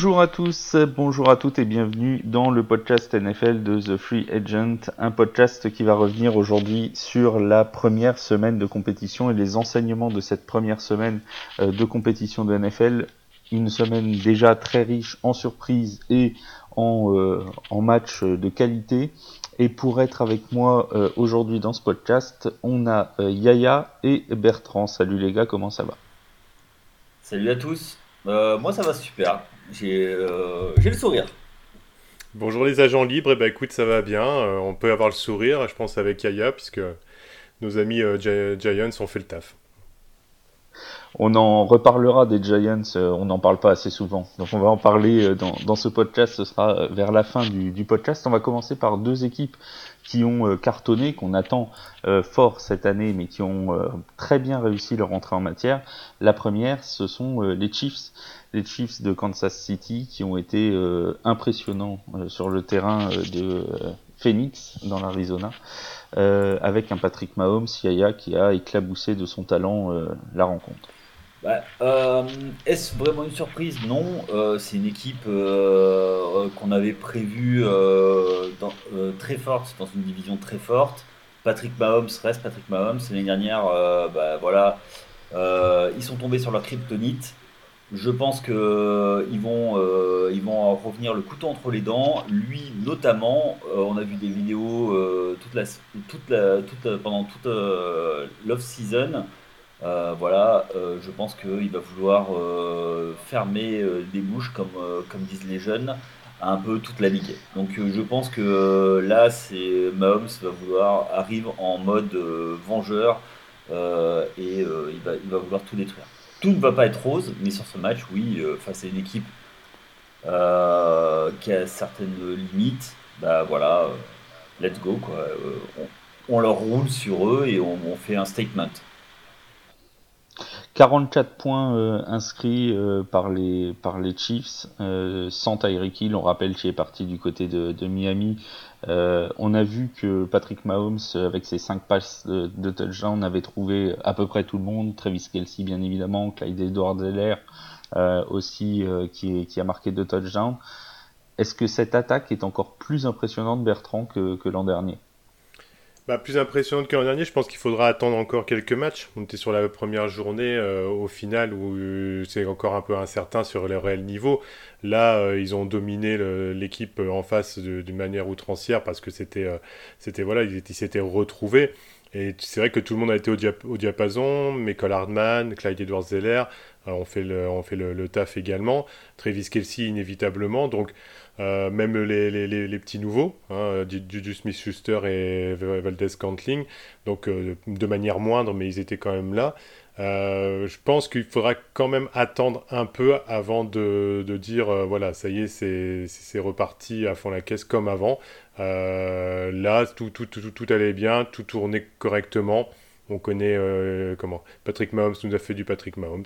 Bonjour à tous, bonjour à toutes et bienvenue dans le podcast NFL de The Free Agent, un podcast qui va revenir aujourd'hui sur la première semaine de compétition et les enseignements de cette première semaine euh, de compétition de NFL. Une semaine déjà très riche en surprises et en, euh, matchs de qualité. Et pour être avec moi euh, aujourd'hui dans ce podcast, on a Yaya et Bertrand. Salut les gars, comment ça va? Salut à tous. moi ça va super. Euh, j'ai le sourire. Bonjour les agents libres, et eh ben, écoute, ça va bien. Euh, on peut avoir le sourire, je pense, avec Yaya, puisque nos amis euh, Giants ont fait le taf. On en reparlera des Giants, on n'en parle pas assez souvent. Donc on va en parler dans, ce podcast, ce sera vers la fin du, du, podcast. On va commencer par deux équipes qui ont cartonné, qu'on attend fort cette année, mais qui ont très bien réussi leur entrée en matière. La première, ce sont les Chiefs les Chiefs de Kansas City qui ont été euh, impressionnants euh, sur le terrain euh, de Phoenix dans l'Arizona, avec un Patrick Mahomes, Yaya, qui a éclaboussé de son talent la rencontre. Bah, est-ce vraiment une surprise? Non, c'est une équipe qu'on avait prévue très forte, dans une division très forte. Patrick Mahomes reste Patrick Mahomes. L'année dernière, bah, voilà, ils sont tombés sur leur kryptonite. Je pense qu'ils euh, vont, euh, ils vont revenir le couteau entre les dents. Lui, notamment, euh, on a vu des vidéos pendant toute l'off-season. Voilà, je pense qu'il va vouloir fermer des mouches, comme, disent les jeunes, un peu toute la ligue. Donc je pense que là, c'est Mahomes va vouloir arrive en mode vengeur et il, va, vouloir tout détruire tout ne va pas être rose, mais sur ce match, oui, euh, face à une équipe euh, qui a certaines limites, bah voilà, euh, let's go quoi. On, leur roule sur eux et on, fait un statement. 44 points inscrits par, les, par les Chiefs, sans Tyreek Hill, on rappelle qu'il est parti du côté de, Miami. on a vu que Patrick Mahomes, avec ses 5 passes de, touchdown, avait trouvé à peu près tout le monde. Travis Kelsey, bien évidemment, Clyde Edwards-Helaire aussi, qui, a marqué deux touchdowns. Est-ce que cette attaque est encore plus impressionnante, Bertrand, que l'an dernier? Bah, plus impressionnante que l'an dernier, je pense qu'il faudra attendre encore quelques matchs. On était sur la première journée euh, au final où euh, c'est encore un peu incertain sur le réel niveau. Là, euh, ils ont dominé l'équipe en face d'une manière outrancière parce que c'était, c'était voilà, ils s'étaient retrouvés. Et c'est vrai que tout le monde a été au, diapason. Michael Hardman, Clyde Edwards-Zeller ont fait, le, ont fait le, taf également. Travis Kelsey inévitablement. Donc euh, même les, petits nouveaux, hein, Smith-Schuster et Valdez Cantling, donc euh, de manière moindre, mais ils étaient quand même là. Euh, je pense qu'il faudra quand même attendre un peu avant de, dire voilà, ça y est, c'est reparti à fond la caisse comme avant. là, tout, tout, tout, tout, allait bien, tout tournait correctement. On connaît comment Patrick Mahomes nous a fait du Patrick Mahomes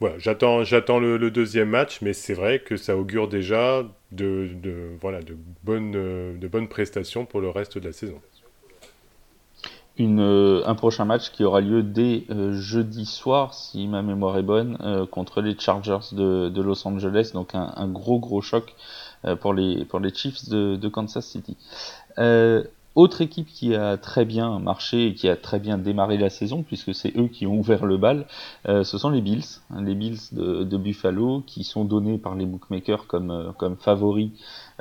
voilà, j'attends, j'attends le, deuxième match, mais c'est vrai que ça augure déjà de, voilà, de, bonnes, de bonnes prestations pour le reste de la saison. Euh, un prochain match qui aura lieu dès euh, jeudi soir, si ma mémoire est bonne, euh, contre les Chargers de, Los Angeles. Donc un, gros gros choc pour, les, pour les Chiefs de, de Kansas City. Autre équipe qui a très bien marché et qui a très bien démarré la saison, puisque c'est eux qui ont ouvert le bal, ce sont les Bills, hein, les Bills de, Buffalo, qui sont donnés par les bookmakers comme, comme favoris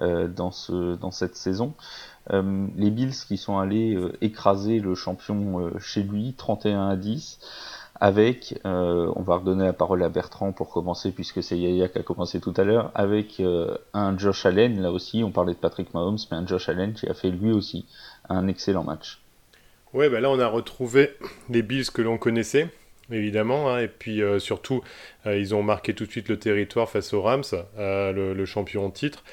dans, ce, dans cette saison. Les Bills qui sont allés écraser le champion chez lui, 31 à 10 avec, euh, on va redonner la parole à Bertrand pour commencer, puisque c'est Yaya qui a commencé tout à l'heure, avec euh, un Josh Allen, là aussi, on parlait de Patrick Mahomes, mais un Josh Allen qui a fait lui aussi un excellent match. Ouais, bah là on a retrouvé les Bills que l'on connaissait, évidemment, hein, et puis euh, surtout, ils ont marqué tout de suite le territoire face aux Rams, le, le, champion en titre.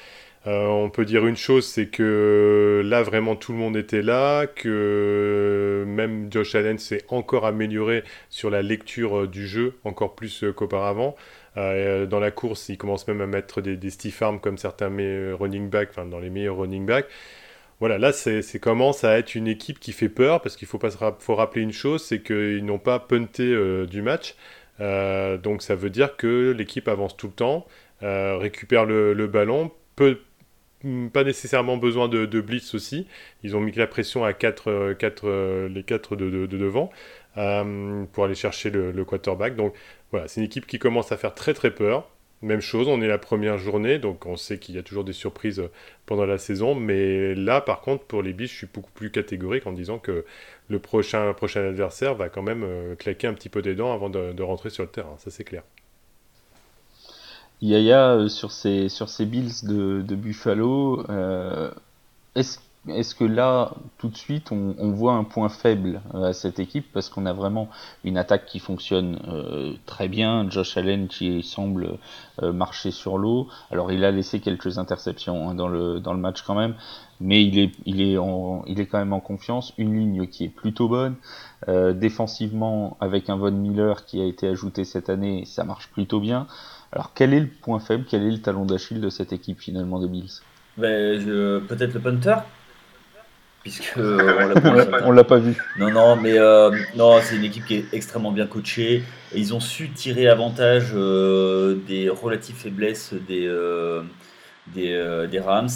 Euh, on peut dire une chose, c'est que là vraiment tout le monde était là, que même Josh Allen s'est encore amélioré sur la lecture euh, du jeu, encore plus euh, qu'auparavant. dans la course, il commence même à mettre des, stiff arms comme certains running backs, enfin dans les meilleurs running backs. Voilà, là, c'est commence à être une équipe qui fait peur, parce qu'il faut, faut rappeler une chose, c'est qu'ils n'ont pas punté du match. donc ça veut dire que l'équipe avance tout le temps. récupère le, ballon, peut pas nécessairement besoin de, blitz aussi. Ils ont mis la pression à 4, 4 les 4 de, devant pour aller chercher le, quarterback. Donc voilà, c'est une équipe qui commence à faire très très peur. Même chose, on est la première journée, donc on sait qu'il y a toujours des surprises pendant la saison. Mais là, par contre, pour les biches, je suis beaucoup plus catégorique en disant que le prochain, prochain adversaire va quand même euh, claquer un petit peu des dents avant de, rentrer sur le terrain. Ça, c'est clair. Yaya, euh, sur ces, sur ces Bills de, Buffalo, euh, est-ce est-ce que là, tout de suite, on, voit un point faible euh, à cette équipe? Parce qu'on a vraiment une attaque qui fonctionne très bien, Josh Allen qui semble marcher sur l'eau. Alors il a laissé quelques interceptions hein, dans, le, dans le match quand même, mais il est, il, est il est quand même en confiance. Une ligne qui est plutôt bonne. défensivement, avec un Von Miller qui a été ajouté cette année, ça marche plutôt bien. Alors quel est le point faible, quel est le talon d'Achille de cette équipe finalement de Bills? Ben, Peut-être le punter puisque on l'a pas vu. Non, non, mais euh, non, c'est une équipe qui est extrêmement bien coachée. Et ils ont su tirer avantage euh, des relatives faiblesses des, euh, des, des, Rams.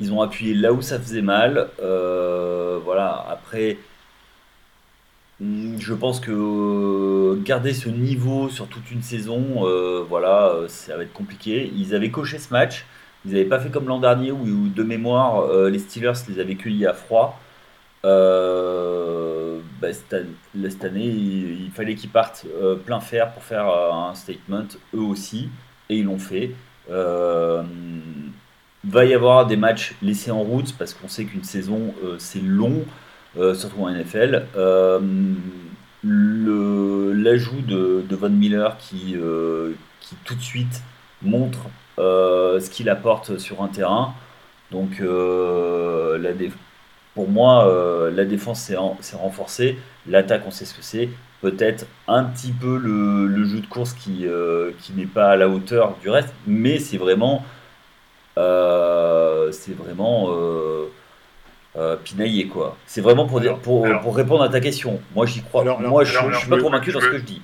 Ils ont appuyé là où ça faisait mal. voilà. Après, je pense que garder ce niveau sur toute une saison, voilà, ça va être compliqué. Ils avaient coché ce match. Ils n'avaient pas fait comme l'an dernier où, de mémoire, euh, les Steelers les avaient cueillis à froid. Euh, bah, cette, année, il, fallait qu'ils partent euh, plein fer pour faire un statement, eux aussi, et ils l'ont fait. il va y avoir des matchs laissés en route parce qu'on sait qu'une saison c'est long, surtout en NFL. L'ajout de, Von Miller qui, qui tout de suite montre euh, ce qu'il apporte sur un terrain. Donc, euh, pour moi, euh, la défense s'est renforcée. L'attaque, on sait ce que c'est. Peut-être un petit peu le, jeu de course qui, qui n'est pas à la hauteur du reste, mais c'est vraiment, c'est vraiment pinaillé quoi. C'est vraiment pour, dire, pour, pour, répondre à ta question. Moi, j'y crois. moi, je, ne suis pas convaincu dans ce que je dis.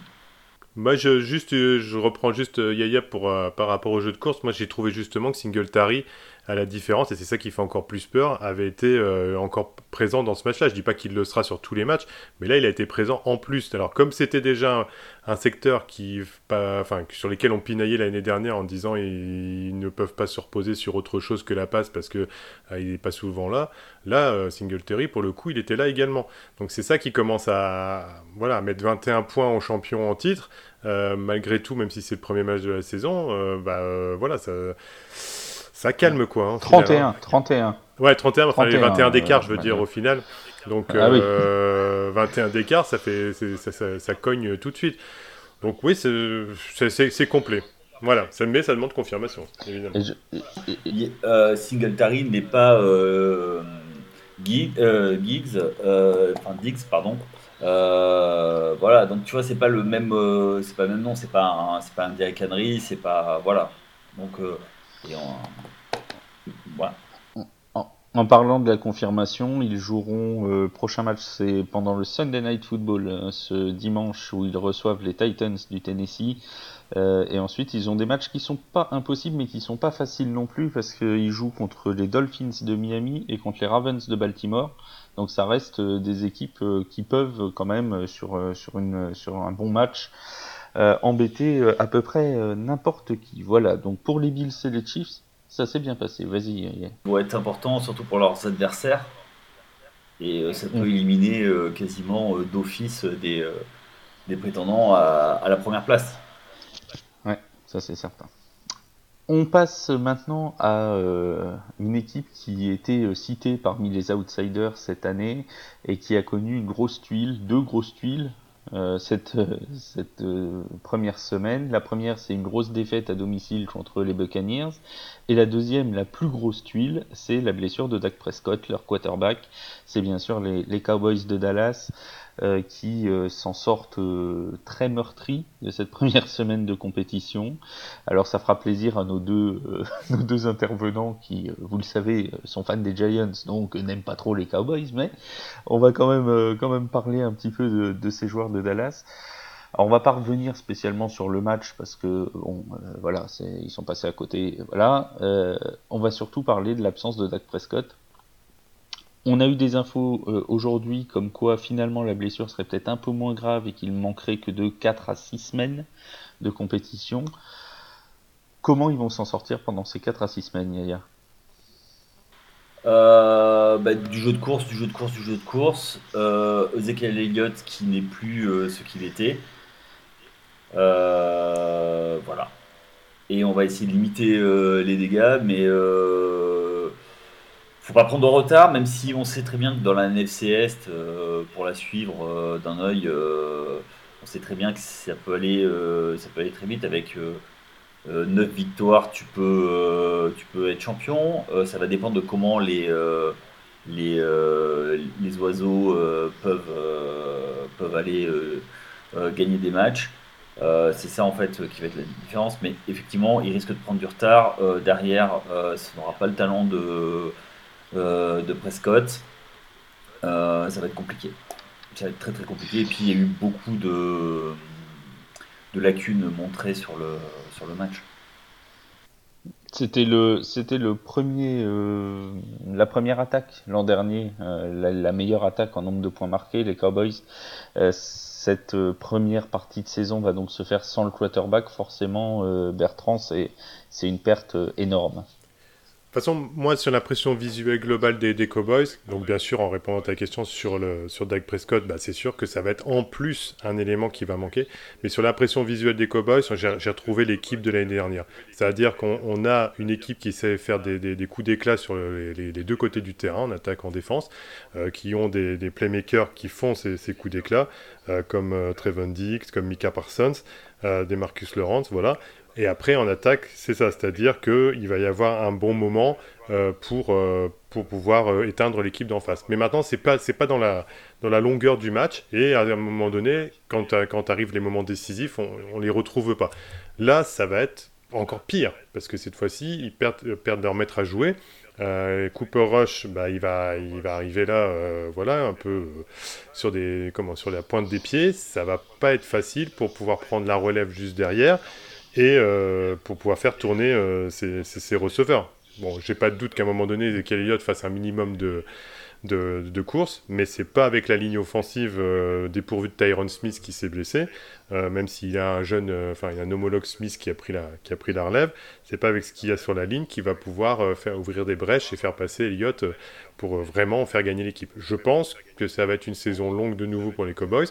Moi, je, juste, je reprends juste Yaya pour, par rapport au jeu de course. Moi, j'ai trouvé justement que Singletary à la différence, et c'est ça qui fait encore plus peur, avait été euh, encore présent dans ce match-là. Je dis pas qu'il le sera sur tous les matchs, mais là, il a été présent en plus. Alors, comme c'était déjà un, secteur qui, enfin, sur lesquels on pinaillait l'année dernière en disant ils, ne peuvent pas se reposer sur autre chose que la passe parce que euh, il n'est pas souvent là. Là, euh, Singletary, pour le coup, il était là également. Donc, c'est ça qui commence à, voilà, mettre 21 points au champion en titre. malgré tout, même si c'est le premier match de la saison, bah voilà, ça ça calme quoi. 31, 31. Ouais, 31, enfin 21 d'écart, je veux dire, au final. Donc, ah, 21 euh, d'écart, ça, fait, ça, cogne tout de suite. Donc, oui, c'est complet. Voilà, ça, mais ça demande confirmation, évidemment. Euh, Singletary n'est pas euh, euh Giggs, enfin Diggs, pardon. voilà, donc tu vois, c'est pas le même, c'est pas le même nom, c'est pas c'est pas un Derrick Henry, c'est pas, voilà. Donc, en, parlant de la confirmation, ils joueront euh, prochain match, c'est pendant le Sunday Night Football euh, ce dimanche où ils reçoivent les Titans du Tennessee. Euh, et ensuite, ils ont des matchs qui sont pas impossibles, mais qui sont pas faciles non plus parce qu'ils jouent contre les Dolphins de Miami et contre les Ravens de Baltimore. Donc ça reste des équipes qui peuvent quand même sur sur une sur un bon match embêter à peu près n'importe qui. Voilà. Donc pour les Bills et les Chiefs, ça s'est bien passé, vas-y. Doit être important, surtout pour leurs adversaires. Et euh, ça peut mm. éliminer euh, quasiment euh, d'office des, des prétendants à, la première place. Ouais, ça c'est certain. On passe maintenant à une équipe qui était citée parmi les outsiders cette année et qui a connu une grosse tuile, deux grosses tuiles euh, cette, euh, cette euh, première semaine. La première, c'est une grosse défaite à domicile contre les Buccaneers. Et la deuxième, la plus grosse tuile, c'est la blessure de Dak Prescott, leur quarterback. C'est bien sûr les, les, Cowboys de Dallas euh, qui euh, s'en sortent euh, très meurtris de cette première semaine de compétition. Alors ça fera plaisir à nos deux, nos deux intervenants qui, vous le savez, sont fans des Giants, donc n'aiment pas trop les Cowboys, mais on va quand même, quand même parler un petit peu de, de ces joueurs de Dallas. Alors on va pas revenir spécialement sur le match parce que bon, voilà, ils sont passés à côté. Voilà, on va surtout parler de l'absence de Dak Prescott. On a eu des infos aujourd'hui comme quoi finalement la blessure serait peut-être un peu moins grave et qu'il manquerait que de 4 à 6 semaines de compétition. Comment ils vont s'en sortir pendant ces 4 à 6 semaines, Yaya? Euh, bah, du jeu de course, du jeu de course, du jeu de course. Euh, Ezekiel Elliott qui n'est plus euh, ce qu'il était. Euh, voilà. Et on va essayer de limiter les dégâts, mais faut pas prendre de retard, même si on sait très bien que dans la NFC Est, pour la suivre d'un œil, on sait très bien que ça peut aller, ça peut aller très vite avec 9 euh, victoires, tu peux, euh, tu peux être champion. Euh, ça va dépendre de comment les, les, les oiseaux peuvent, peuvent aller gagner des matchs. c'est ça en fait qui va être la différence. Mais effectivement, il risque de prendre du retard. derrière, ça n'aura pas le talent de, de Prescott. ça va être compliqué. Ça va être très très compliqué. Et puis il y a eu beaucoup de, de lacunes montrées sur le, sur le match. C'était le, le premier, euh, la première attaque l'an dernier, euh, la, meilleure attaque en nombre de points marqués, les Cowboys. Euh, cette première partie de saison va donc se faire sans le quarterback. Forcément, Bertrand, c'est, c'est une perte énorme. De toute façon, moi, sur l'impression visuelle globale des, Cowboys, donc bien sûr, en répondant à ta question sur, le, sur Dak Prescott, bah, c'est sûr que ça va être en plus un élément qui va manquer. Mais sur l'impression visuelle des Cowboys, j'ai retrouvé l'équipe de l'année dernière. C'est-à-dire qu'on a une équipe qui sait faire des, des, coups d'éclat sur les, deux côtés du terrain, en attaque, en défense, euh, qui ont des, playmakers qui font ces, ces coups d'éclat, euh, comme euh, Trevon Dix, comme Mika Parsons, des Marcus Lawrence, voilà. Et après, en attaque, c'est ça, c'est-à-dire qu'il va y avoir un bon moment euh, pour, euh, pour pouvoir euh, éteindre l'équipe d'en face. Mais maintenant, c'est pas pas dans la dans la longueur du match. Et à un moment donné, quand quand arrivent les moments décisifs, on, on les retrouve pas. Là, ça va être encore pire parce que cette fois-ci, ils perdent perdent leur maître à jouer. Cooper Rush, bah, il va il va arriver là, voilà, un peu sur des comment sur la pointe des pieds. Ça va pas être facile pour pouvoir prendre la relève juste derrière et euh, pour pouvoir faire tourner euh, ces, receveurs. Bon, j'ai pas de doute qu'à un moment donné, Ezekiel Elliott fasse un minimum de, courses, mais c'est pas avec la ligne offensive euh, dépourvue de Tyron Smith qui s'est blessé, même s'il a un jeune, enfin il y a un homologue Smith qui a pris la, qui a pris la relève, c'est pas avec ce qu'il y a sur la ligne qui va pouvoir ouvrir des brèches et faire passer Elliott pour vraiment faire gagner l'équipe. Je pense que ça va être une saison longue de nouveau pour les Cowboys.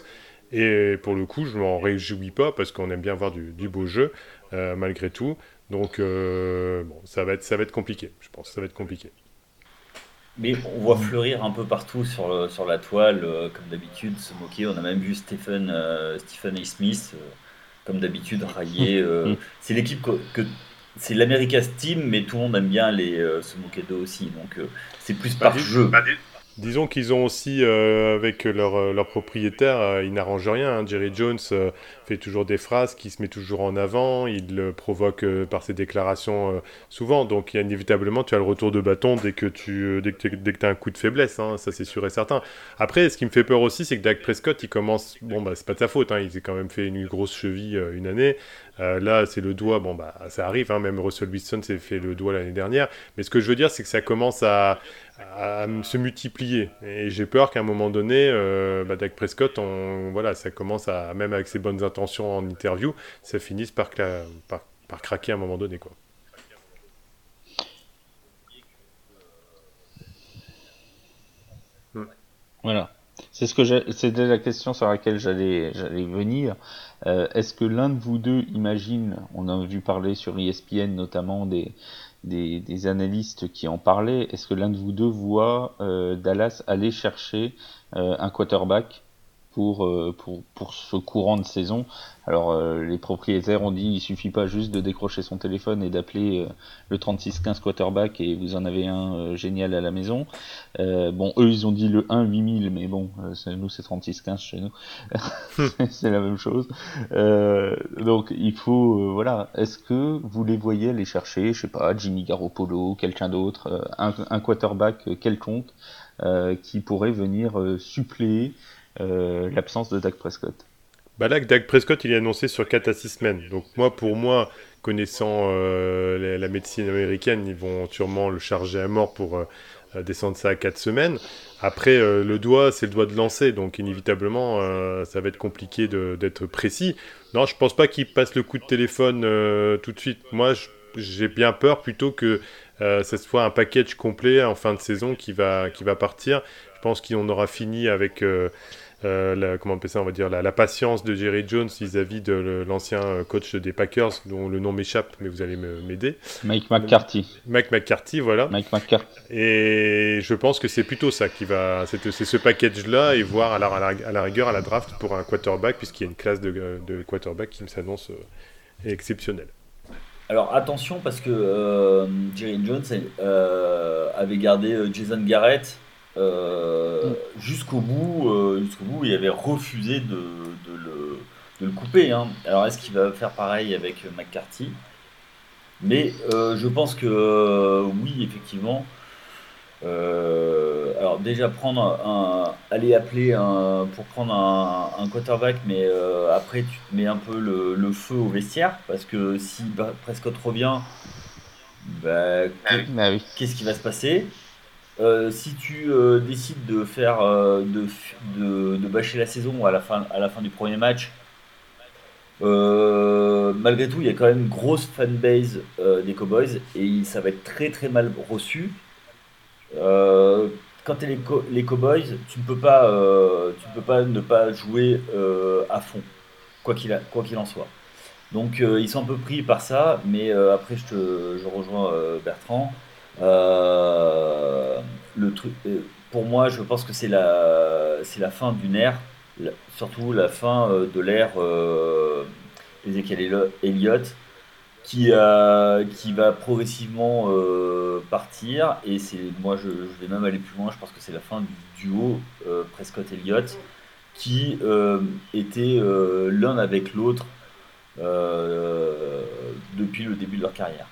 Et pour le coup, je m'en réjouis pas parce qu'on aime bien voir du, du beau jeu. Euh, malgré tout. Donc, euh, bon, ça va, être, ça va être compliqué. Je pense ça va être compliqué. Mais on voit fleurir un peu partout sur, sur la toile, euh, comme d'habitude, se moquer. On a même vu Stephen, Stephen A. Smith, comme d'habitude, railler. C'est l'équipe que, c'est l'America's Team, mais tout le monde aime bien les, se moquer d'eux aussi. Donc c'est plus bah, par jeu. Bah, Disons qu'ils ont aussi, euh, avec leur, euh, leur propriétaire, euh, ils n'arrangent rien. Hein. Jerry Jones fait toujours des phrases, qui se met toujours en avant, il le provoque par ses déclarations souvent. Donc inévitablement, tu as le retour de bâton dès que tu dès dès que as un coup de faiblesse, hein. ça c'est sûr et certain. Après, ce qui me fait peur aussi, c'est que Dak Prescott, il commence, bon bah c'est pas de sa faute, hein. il s'est quand même fait une grosse cheville une année. Là, c'est le doigt, bon bah ça arrive, même Russell Wilson s'est fait le doigt l'année dernière. Mais ce que je veux dire, c'est que ça commence à à se multiplier. Et j'ai peur qu'à un moment donné, euh, bah, Dak Prescott, on, voilà, ça commence à, même avec ses bonnes intentions en interview, ça finisse par, par, par craquer à un moment donné. Quoi. Voilà. C'est ce que c'était la question sur laquelle j'allais j'allais venir. Euh, est-ce que l'un de vous deux imagine, on a vu parler sur ESPN notamment des des, analystes qui en parlaient. Est-ce que l'un de vous deux voit euh, Dallas aller chercher euh, un quarterback pour, euh, pour, pour ce courant de saison Alors les propriétaires ont dit il suffit pas juste de décrocher son téléphone et d'appeler le 3615 quarterback et vous en avez un génial à la maison. bon, eux ils ont dit le 1 8000 mais bon, nous c'est 3615 chez nous. c'est la même chose. donc il faut voilà, est-ce que vous les voyez aller chercher, je sais pas, Jimmy Garoppolo, quelqu'un d'autre, un, quarterback quelconque qui pourrait venir suppléer l'absence de Dak Prescott. Bah là, Dak Prescott, il est annoncé sur 4 à 6 semaines. Donc moi, pour moi, connaissant la, médecine américaine, ils vont sûrement le charger à mort pour descendre ça à 4 semaines. Après, le doigt, c'est le doigt de lancer, donc inévitablement, ça va être compliqué d'être précis. Non, je pense pas qu'il passe le coup de téléphone tout de suite. Moi, j'ai bien peur plutôt que euh, ce soit un package complet en fin de saison qui va, qui va partir. Je pense qu'on aura fini avec euh, euh, la, comment on ça, on va dire, la, patience de Jerry Jones vis-à-vis de l'ancien coach des Packers, dont le nom m'échappe, mais vous allez m'aider. Mike McCarthy. Mike McCarthy, voilà. Mike McCarthy. Et je pense que c'est plutôt ça qui va, c'est ce package-là et voir à la, à la, rigueur à la draft pour un quarterback, puisqu'il y a une classe de, de quarterback qui s'annonce exceptionnelle. Alors attention parce que euh, Jerry Jones euh, avait gardé euh, Jason Garrett mm. jusqu'au bout, jusqu'au bout, il avait refusé de, le, couper. Hein. Alors est-ce qu'il va faire pareil avec McCarthy? Mais je pense que oui, effectivement, euh, alors déjà prendre un, aller appeler un, pour prendre un, quarterback, mais euh, après tu te mets un peu le, feu au vestiaire parce que si Prescott revient, bah, bah qu'est-ce qui va se passer? Euh, Si tu décides de faire de, de, bâcher la saison à la fin à la fin du premier match. malgré tout, il y a quand même une grosse fanbase des Cowboys et ça va être très très mal reçu euh, quand tu es les, les, Cowboys, tu ne peux pas, euh, tu peux pas ne pas jouer euh, à fond, quoi qu'il qu'il en soit. Donc ils sont un peu pris par ça, mais après je, te, je rejoins Bertrand. Le truc, pour moi, je pense que c'est la, c'est la fin d'une ère, surtout la fin de l'ère Ezekiel Elliott qui, euh, qui va progressivement euh, partir. Et c'est moi, je, vais même aller plus loin. Je pense que c'est la fin du duo euh, Prescott-Elliott qui était l'un avec l'autre depuis le début de leur carrière.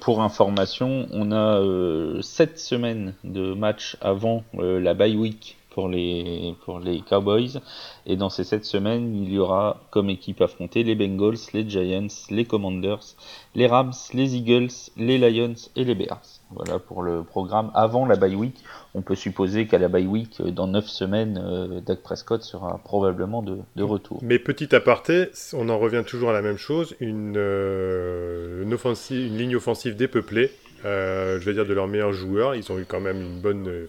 Pour information, on a 7 semaines de match avant la bye week pour les, pour les Cowboys. Et dans ces 7 semaines, il y aura comme équipe affrontée les Bengals, les Giants, les Commanders, les Rams, les Eagles, les Lions et les Bears. Voilà pour le programme avant la bye week. On peut supposer qu'à la bye week, dans 9 semaines, euh, Doug Prescott sera probablement de, de, retour. Mais petit aparté, on en revient toujours à la même chose, une, euh, une, offensive, une ligne offensive dépeuplée. Euh, je vais dire de leurs meilleurs joueurs, ils ont eu quand même une bonne,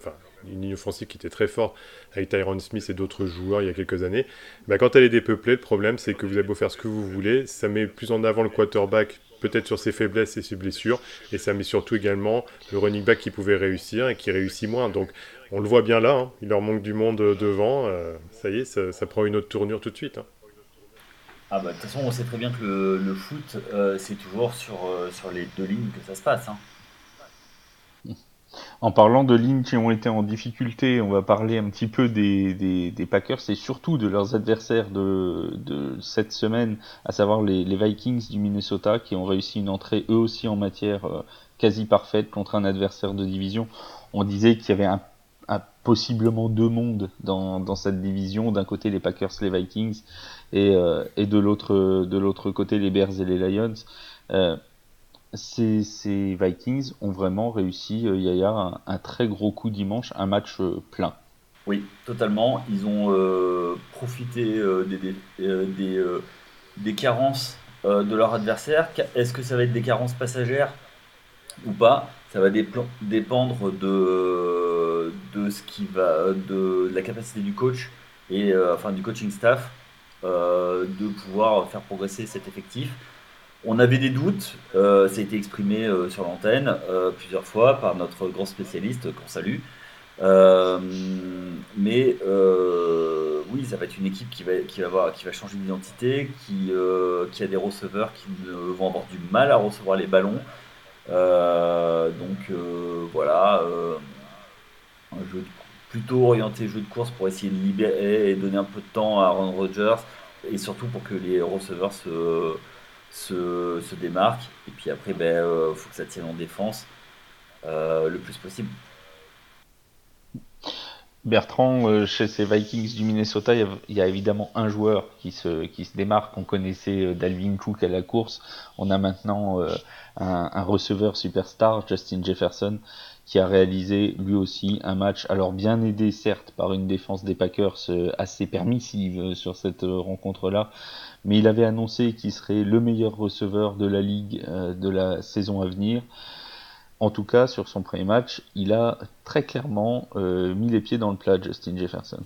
une ligne offensive qui était très forte avec Tyron Smith et d'autres joueurs il y a quelques années. Bah, quand elle est dépeuplée, le problème c'est que vous avez beau faire ce que vous voulez, ça met plus en avant le quarterback peut-être sur ses faiblesses et ses blessures, et ça met surtout également le running back qui pouvait réussir et qui réussit moins. Donc on le voit bien là, hein. il leur manque du monde devant, euh, ça y est, ça, prend une autre tournure tout de suite. Hein. Ah bah de toute façon on sait très bien que le, foot euh, c'est toujours sur, euh, sur les deux lignes que ça se passe. Hein. En parlant de lignes qui ont été en difficulté, on va parler un petit peu des, Packers et surtout de leurs adversaires de, cette semaine, à savoir les, Vikings du Minnesota qui ont réussi une entrée eux aussi en matière euh, quasi parfaite contre un adversaire de division. On disait qu'il y avait possiblement deux mondes dans, cette division. D'un côté les Packers, les Vikings et, euh, de l'autre côté les Bears et les Lions. Euh, ces, Vikings ont vraiment réussi, euh, Yaya, un, très gros coup dimanche, un match euh, plein. Oui, totalement. Ils ont euh, profité des, des, des, carences de leur adversaire. Est-ce que ça va être des carences passagères ou pas? Ça va dépendre de, de ce qui va, de, la capacité du coach et enfin du coaching staff de pouvoir faire progresser cet effectif. On avait des doutes, euh, ça a été exprimé euh, sur l'antenne euh, plusieurs fois par notre grand spécialiste qu'on salue. mais oui, ça va être une équipe qui va, changer d'identité, qui, qui a des receveurs qui vont avoir du mal à recevoir les ballons. donc voilà, un jeu plutôt orienté jeu de course pour essayer de libérer et donner un peu de temps à Aaron Rodgers et surtout pour que les receveurs se se, démarque. Et puis après, il ben, euh, faut que ça tienne en défense euh, le plus possible. Bertrand, euh, chez ces Vikings du Minnesota, il y, a évidemment un joueur qui se, qui se démarque. On connaissait Dalvin Cook à la course. On a maintenant un, receveur superstar, Justin Jefferson, qui a réalisé lui aussi un match, alors bien aidé certes par une défense des Packers assez permissive sur cette rencontre-là, mais il avait annoncé qu'il serait le meilleur receveur de la ligue de la saison à venir. En tout cas, sur son premier match, il a très clairement euh, mis les pieds dans le plat, Justin Jefferson.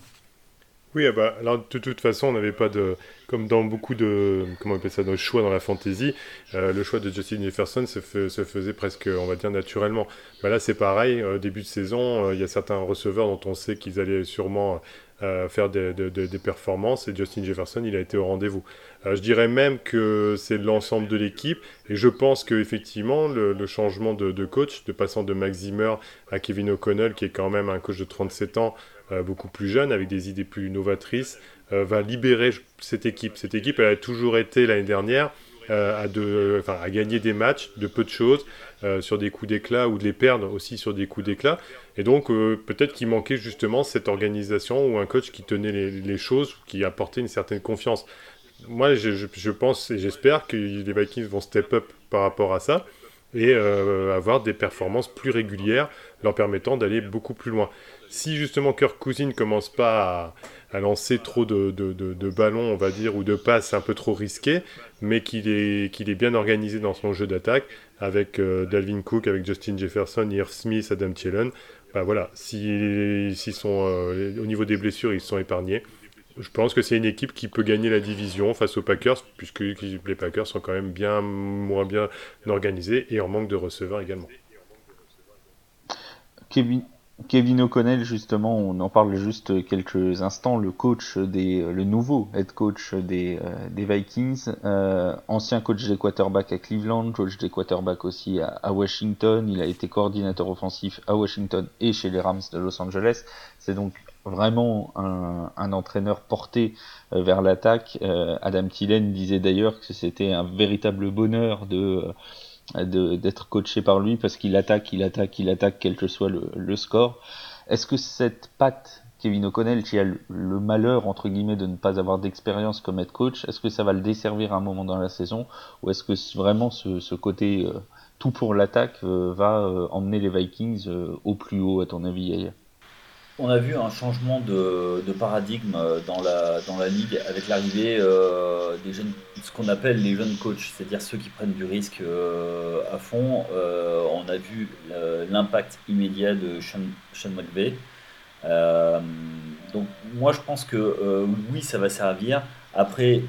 Oui, ah bah, alors de toute façon, on n'avait pas de, comme dans beaucoup de, comment on appelle ça, de choix dans la fantasy, euh, le choix de Justin Jefferson se, faisait presque, on va dire, naturellement. Bah là, c'est pareil, euh, début de saison, il y a certains receveurs dont on sait qu'ils allaient sûrement faire des, performances et Justin Jefferson, il a été au rendez-vous. Euh, je dirais même que c'est l'ensemble de l'équipe et je pense qu'effectivement le, le changement de, de, coach, de passant de Max Zimmer à Kevin O'Connell, qui est quand même un coach de 37 ans, euh, beaucoup plus jeune, avec des idées plus novatrices, euh, va libérer cette équipe. Cette équipe, elle a toujours été l'année dernière enfin, à gagner des matchs de peu de choses. Euh, sur des coups d'éclat ou de les perdre aussi sur des coups d'éclat. Et donc euh, peut-être qu'il manquait justement cette organisation ou un coach qui tenait les, choses, qui apportait une certaine confiance. Moi, je, pense et j'espère que les Vikings vont step up par rapport à ça et euh, avoir des performances plus régulières leur permettant d'aller beaucoup plus loin. Si justement Kirk Cousine commence pas à, lancer trop de, ballons, on va dire, ou de passes un peu trop risquées, mais qu'il est, qu'il est bien organisé dans son jeu d'attaque, avec euh, Dalvin Cook, avec Justin Jefferson, Irv Smith, Adam Thielen. Bah voilà, s'ils sont euh, au niveau des blessures, ils sont épargnés. Je pense que c'est une équipe qui peut gagner la division face aux Packers, puisque les Packers sont quand même bien moins bien organisés et en manque de receveurs également. Kevin, O'Connell, justement, on en parle juste quelques instants, le coach des, le nouveau head coach des, euh, Vikings, euh, ancien coach des quarterbacks à Cleveland, coach des quarterbacks aussi à, Washington, il a été coordinateur offensif à Washington et chez les Rams de Los Angeles. C'est donc vraiment un, entraîneur porté euh, vers l'attaque. Adam Thielen disait d'ailleurs que c'était un véritable bonheur de d'être coaché par lui parce qu'il attaque, il attaque, il attaque, quel que soit le, score. Est-ce que cette patte, Kevin O'Connell, qui a le, malheur, entre guillemets, de ne pas avoir d'expérience comme head coach, est-ce que ça va le desservir à un moment dans la saison Ou est-ce que vraiment ce, côté euh, tout pour l'attaque euh, va euh, emmener les Vikings au plus haut, à ton avis, on a vu un changement de, paradigme euh, dans la, ligue avec l'arrivée euh, des jeunes, ce qu'on appelle les jeunes coachs, c'est-à-dire ceux qui prennent du risque euh, à fond. on a vu l'impact immédiat de Sean, Sean donc moi je pense que oui ça va servir. Après,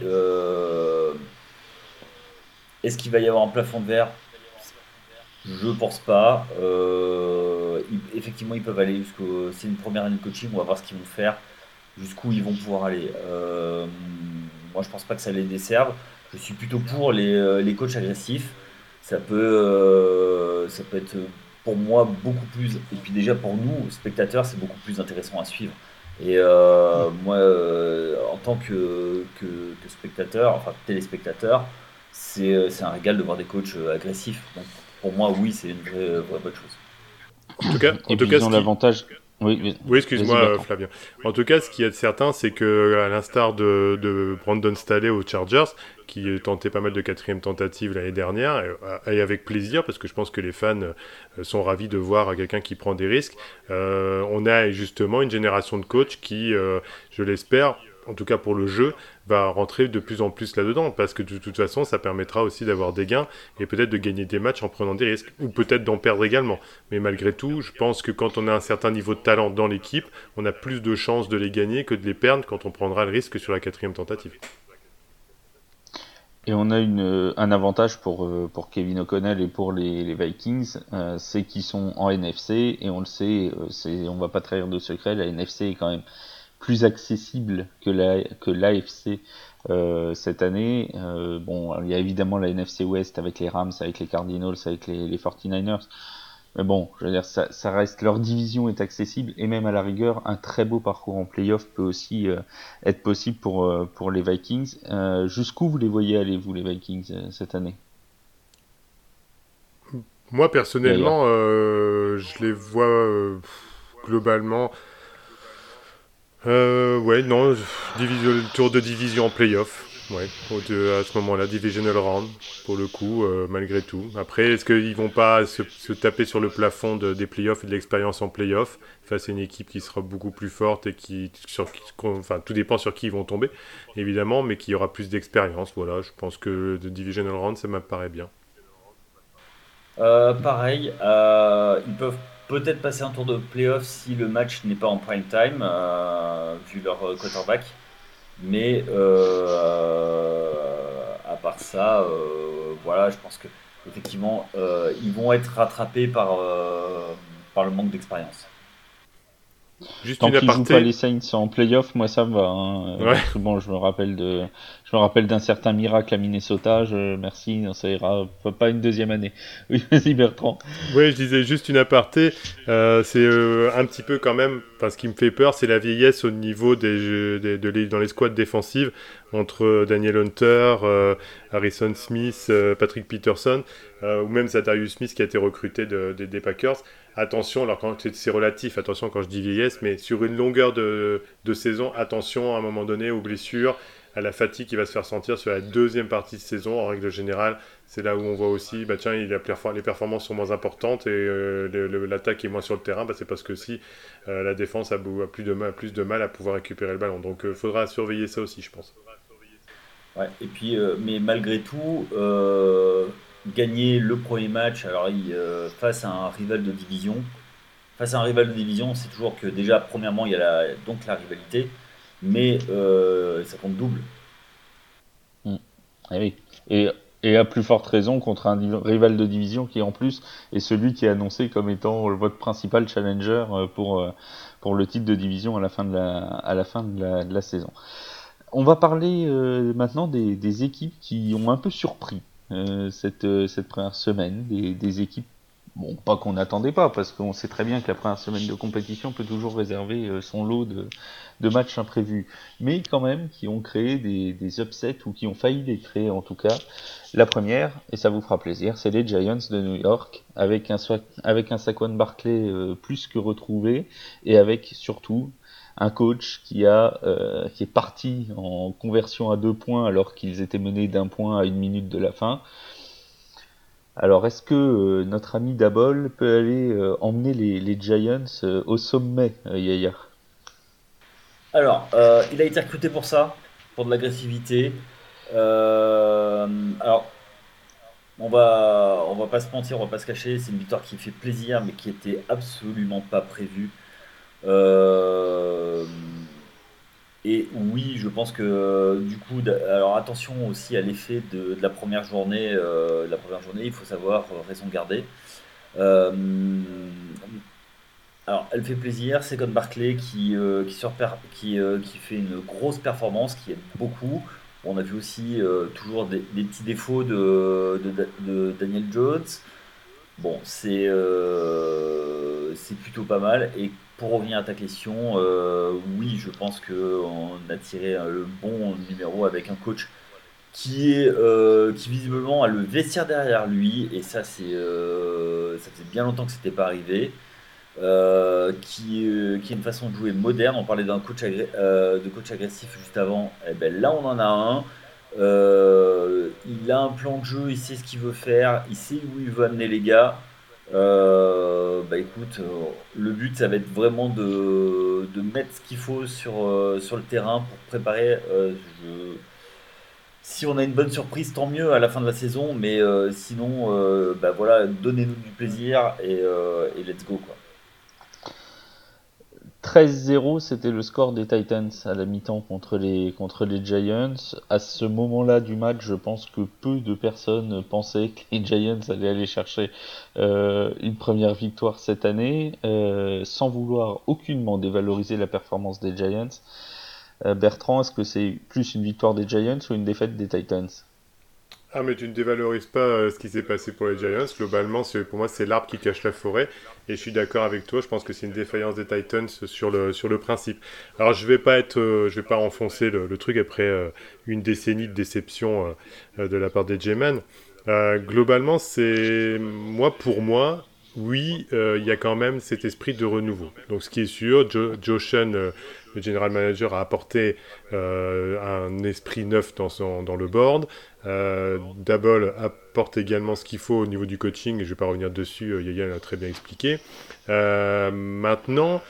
est-ce qu'il va y avoir un plafond de verre? Je pense pas effectivement, ils peuvent aller jusqu'au. C'est une première année de coaching, on va voir ce qu'ils vont faire, jusqu'où ils vont pouvoir aller. Euh, moi, je pense pas que ça les desserve. Je suis plutôt pour les, euh, les coachs agressifs. Ça peut, euh, ça peut être pour moi beaucoup plus. Et puis, déjà pour nous, spectateurs, c'est beaucoup plus intéressant à suivre. Et moi, en tant que, que, spectateur, enfin téléspectateur, c'est un régal de voir des coachs agressifs. Donc, pour moi, oui, c'est une vraie, vraie bonne chose. En tout cas, en tout cas, l'avantage. Oui, oui excuse-moi Flavien. En tout cas, ce qui est certain, c'est que à l'instar de, de, Brandon Staley aux Chargers, qui tentait pas mal de quatrième tentatives l'année dernière, et, avec plaisir, parce que je pense que les fans euh, sont ravis de voir quelqu'un qui prend des risques, euh, on a justement une génération de coachs qui, euh, je l'espère, en tout cas pour le jeu, va rentrer de plus en plus là-dedans, parce que de toute façon, ça permettra aussi d'avoir des gains et peut-être de gagner des matchs en prenant des risques, ou peut-être d'en perdre également. Mais malgré tout, je pense que quand on a un certain niveau de talent dans l'équipe, on a plus de chances de les gagner que de les perdre quand on prendra le risque sur la quatrième tentative. Et on a une, un avantage pour, euh, pour Kevin O'Connell et pour les, Vikings, euh, c'est qu'ils sont en NFC, et on le sait, euh, on va pas trahir de secret, la NFC est quand même plus accessible que la que l'AFC euh, cette année. Euh, bon, il y a évidemment la NFC West avec les Rams, avec les Cardinals, avec les, les 49ers. Mais bon, je veux dire, ça, ça, reste leur division est accessible et même à la rigueur, un très beau parcours en playoff peut aussi euh, être possible pour pour les Vikings. Jusqu'où vous les voyez aller vous les Vikings cette année? Moi personnellement, je les vois globalement euh, Ouais, non, division, tour de division en playoff. Ouais, à ce moment-là, divisional round, pour le coup, euh, malgré tout. Après, est-ce qu'ils vont pas se, taper sur le plafond des playoffs et de l'expérience en playoff face à une équipe qui sera beaucoup plus forte et qui, enfin, tout dépend sur qui ils vont tomber, évidemment, mais qui aura plus d'expérience. Voilà, je pense que le divisional round, ça m'apparaît bien. Euh, pareil, euh, ils peuvent peut-être passer un tour de playoff si le match n'est pas en prime time, vu leur quarterback. Mais euh, à part ça, euh, voilà, je pense que effectivement, euh, ils vont être rattrapés par, par le manque d'expérience. Juste Tant qu'ils jouent pas les Saints en playoff, moi ça me va. Hein. Bon, je me rappelle de, je me rappelle d'un certain miracle à Minnesota. Je, merci, ça ira pas une deuxième année. Oui, vas-y Bertrand. Oui, je disais juste une aparté. Euh, c'est euh, un petit peu quand même, parce ce qui me fait peur, c'est la vieillesse au niveau des, des de les, dans les squads défensives entre Daniel Hunter, euh, Harrison Smith, Patrick Peterson, ou même Zadarius Smith qui a été recruté de, des Packers attention, alors quand c'est relatif, attention quand je dis vieillesse, mais sur une longueur de, saison, attention à un moment donné aux blessures, à la fatigue qui va se faire sentir sur la deuxième partie de saison. En règle générale, c'est là où on voit aussi, bah tiens, il les performances sont moins importantes et euh, l'attaque est moins sur le terrain, bah c'est parce que si euh, la défense a, plus, de mal, plus de à pouvoir récupérer le ballon. Donc il euh, faudra surveiller ça aussi, je pense. Ouais, et puis, mais malgré tout, gagner le premier match alors euh, face à un rival de division. Face à un rival de division, c'est toujours que déjà, premièrement, il y a donc la rivalité, mais euh, ça compte double. Mm. Et, eh et, et, à plus forte raison contre un rival de division qui en plus est celui qui est annoncé comme étant votre principal challenger euh, pour, pour le titre de division à la fin de la, à la, fin de la, saison. On va parler maintenant des, équipes qui ont un peu surpris cette, euh, cette première semaine, des, équipes Bon, pas qu'on n'attendait pas, parce qu'on sait très bien que la semaine de compétition peut toujours réserver euh, son lot de, de matchs imprévus, mais quand même qui ont créé des, des, upsets ou qui ont failli les créer en tout cas. La première, et ça vous fera plaisir, c'est les Giants de New York, avec un, avec un Saquon Barclay plus que retrouvé, et avec surtout un coach qui a euh, qui est parti en conversion à deux points alors qu'ils étaient menés d'un point à une minute de la fin. Alors est-ce que euh, notre ami Dabol peut aller euh, emmener les, Giants au sommet, Yaya Alors, il a été recruté pour ça, pour de l'agressivité. alors, on va, on va pas se mentir, on va pas se cacher, c'est une victoire qui fait plaisir, mais qui était absolument pas prévue. Euh, et oui, je pense que du coup, alors attention aussi à l'effet de, la première journée. Euh, la première journée, il faut savoir euh, raison garder. alors, elle fait plaisir. C'est comme Barclay qui, qui, fait une grosse performance, qui aide beaucoup. On a vu aussi toujours des, petits défauts de, de Daniel Jones. Bon, c'est c'est plutôt pas mal. Et pour revenir à ta question, euh, oui, je pense qu'on a tiré le bon numéro avec un coach qui est euh, qui visiblement a le vestiaire derrière lui et ça c'est euh, ça faisait bien longtemps que c'était pas arrivé. qui, qui est une façon de jouer moderne. On parlait d'un coach de coach agressif juste avant. Et eh ben là on en a un. il a un plan de jeu, il sait ce qu'il veut faire, il sait où il veut amener les gars. Euh, bah écoute, euh, le but ça va être vraiment de, de mettre ce qu'il faut sur, euh, sur le terrain pour préparer. Je... Si on a une bonne surprise, tant mieux à la fin de la saison, mais sinon, bah voilà, donnez-nous du plaisir et, et let's go quoi. 13-0, c'était le score des Titans à la mi-temps contre les, contre les Giants. À ce moment-là du match, je pense que peu de personnes pensaient que les Giants allaient aller chercher euh, une première victoire cette année, euh, sans vouloir aucunement dévaloriser la performance des Giants. Euh, Bertrand, est-ce que c'est plus une victoire des Giants ou une défaite des Titans? Ah, mais tu ne dévalorises pas euh, ce qui s'est passé pour les Giants. Globalement, pour moi, c'est l'arbre qui cache la forêt. Et je suis d'accord avec toi. Je pense que c'est une défaillance des Titans sur le, sur le principe. Alors, je ne vais, pas être, euh, je vais pas enfoncer le, truc après euh, une décennie de déception de la part des J-Man. globalement, c'est moi, pour moi, oui, euh, il y a quand même cet esprit de renouveau. Donc, ce qui est sûr, Joe, Shen, euh, le general manager, a apporté euh, un esprit neuf dans, son, le board. Dabol apporte également ce qu'il faut au niveau du coaching, je ne vais pas revenir dessus, Yaya l'a très bien expliqué. maintenant,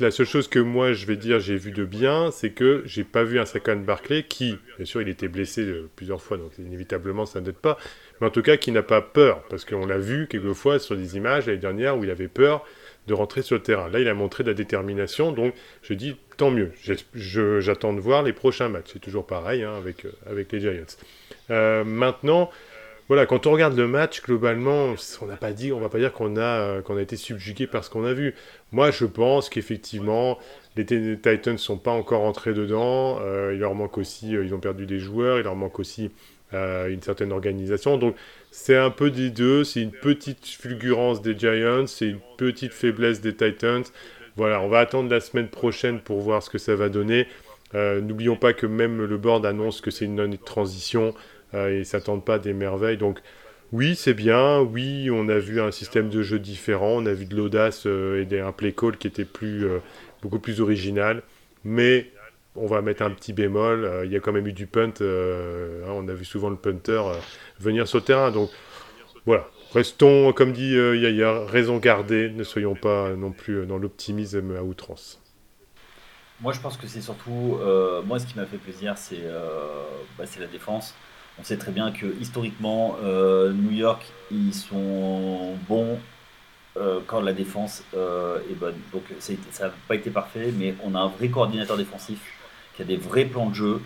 la seule chose que moi je vais dire j'ai vu de bien, c'est que j'ai pas vu un Saquon Barclay qui, bien sûr, il était blessé plusieurs fois, donc inévitablement ça n'aide pas, mais en tout cas qui n'a pas peur, parce qu'on l'a vu quelquefois sur des images l'année dernière où il avait peur de rentrer sur le terrain. Là, il a montré de la détermination, donc je dis tant mieux. J'attends de voir les prochains matchs. C'est toujours pareil hein, avec, euh, avec les Giants. Euh, maintenant, voilà, quand on regarde le match, globalement, on n'a pas dit, on va pas dire qu'on a, euh, qu'on a été subjugué par ce qu'on a vu. Moi, je pense qu'effectivement, les Titans ne sont pas encore entrés dedans. il leur manque aussi, ils ont perdu des joueurs, il leur manque aussi une certaine organisation. Donc c'est un peu des deux, c'est une petite fulgurance des Giants, c'est une petite faiblesse des Titans. Voilà, on va attendre la semaine prochaine pour voir ce que ça va donner. Euh, n'oublions pas que même le board annonce que c'est une année de transition euh, ne s'attendent pas des merveilles. Donc oui, c'est bien. Oui, on a vu un système de jeu différent. On a vu de l'audace euh, et un play call qui était plus, beaucoup plus original. Mais on va mettre un petit bémol. Euh, il y a quand même eu du punt. Euh, hein, on a vu souvent le punter euh, venir sur le terrain. Donc voilà. Restons, comme dit Yaya, raison gardée. Ne soyons pas non plus dans l'optimisme à outrance. Moi, je pense que c'est surtout. moi, ce qui m'a fait plaisir, bah, c'est la défense. On sait très bien que historiquement, New York, ils sont bons quand la défense est bonne. Donc ça n'a pas été parfait, mais on a un vrai coordinateur défensif qui a des vrais plans de jeu,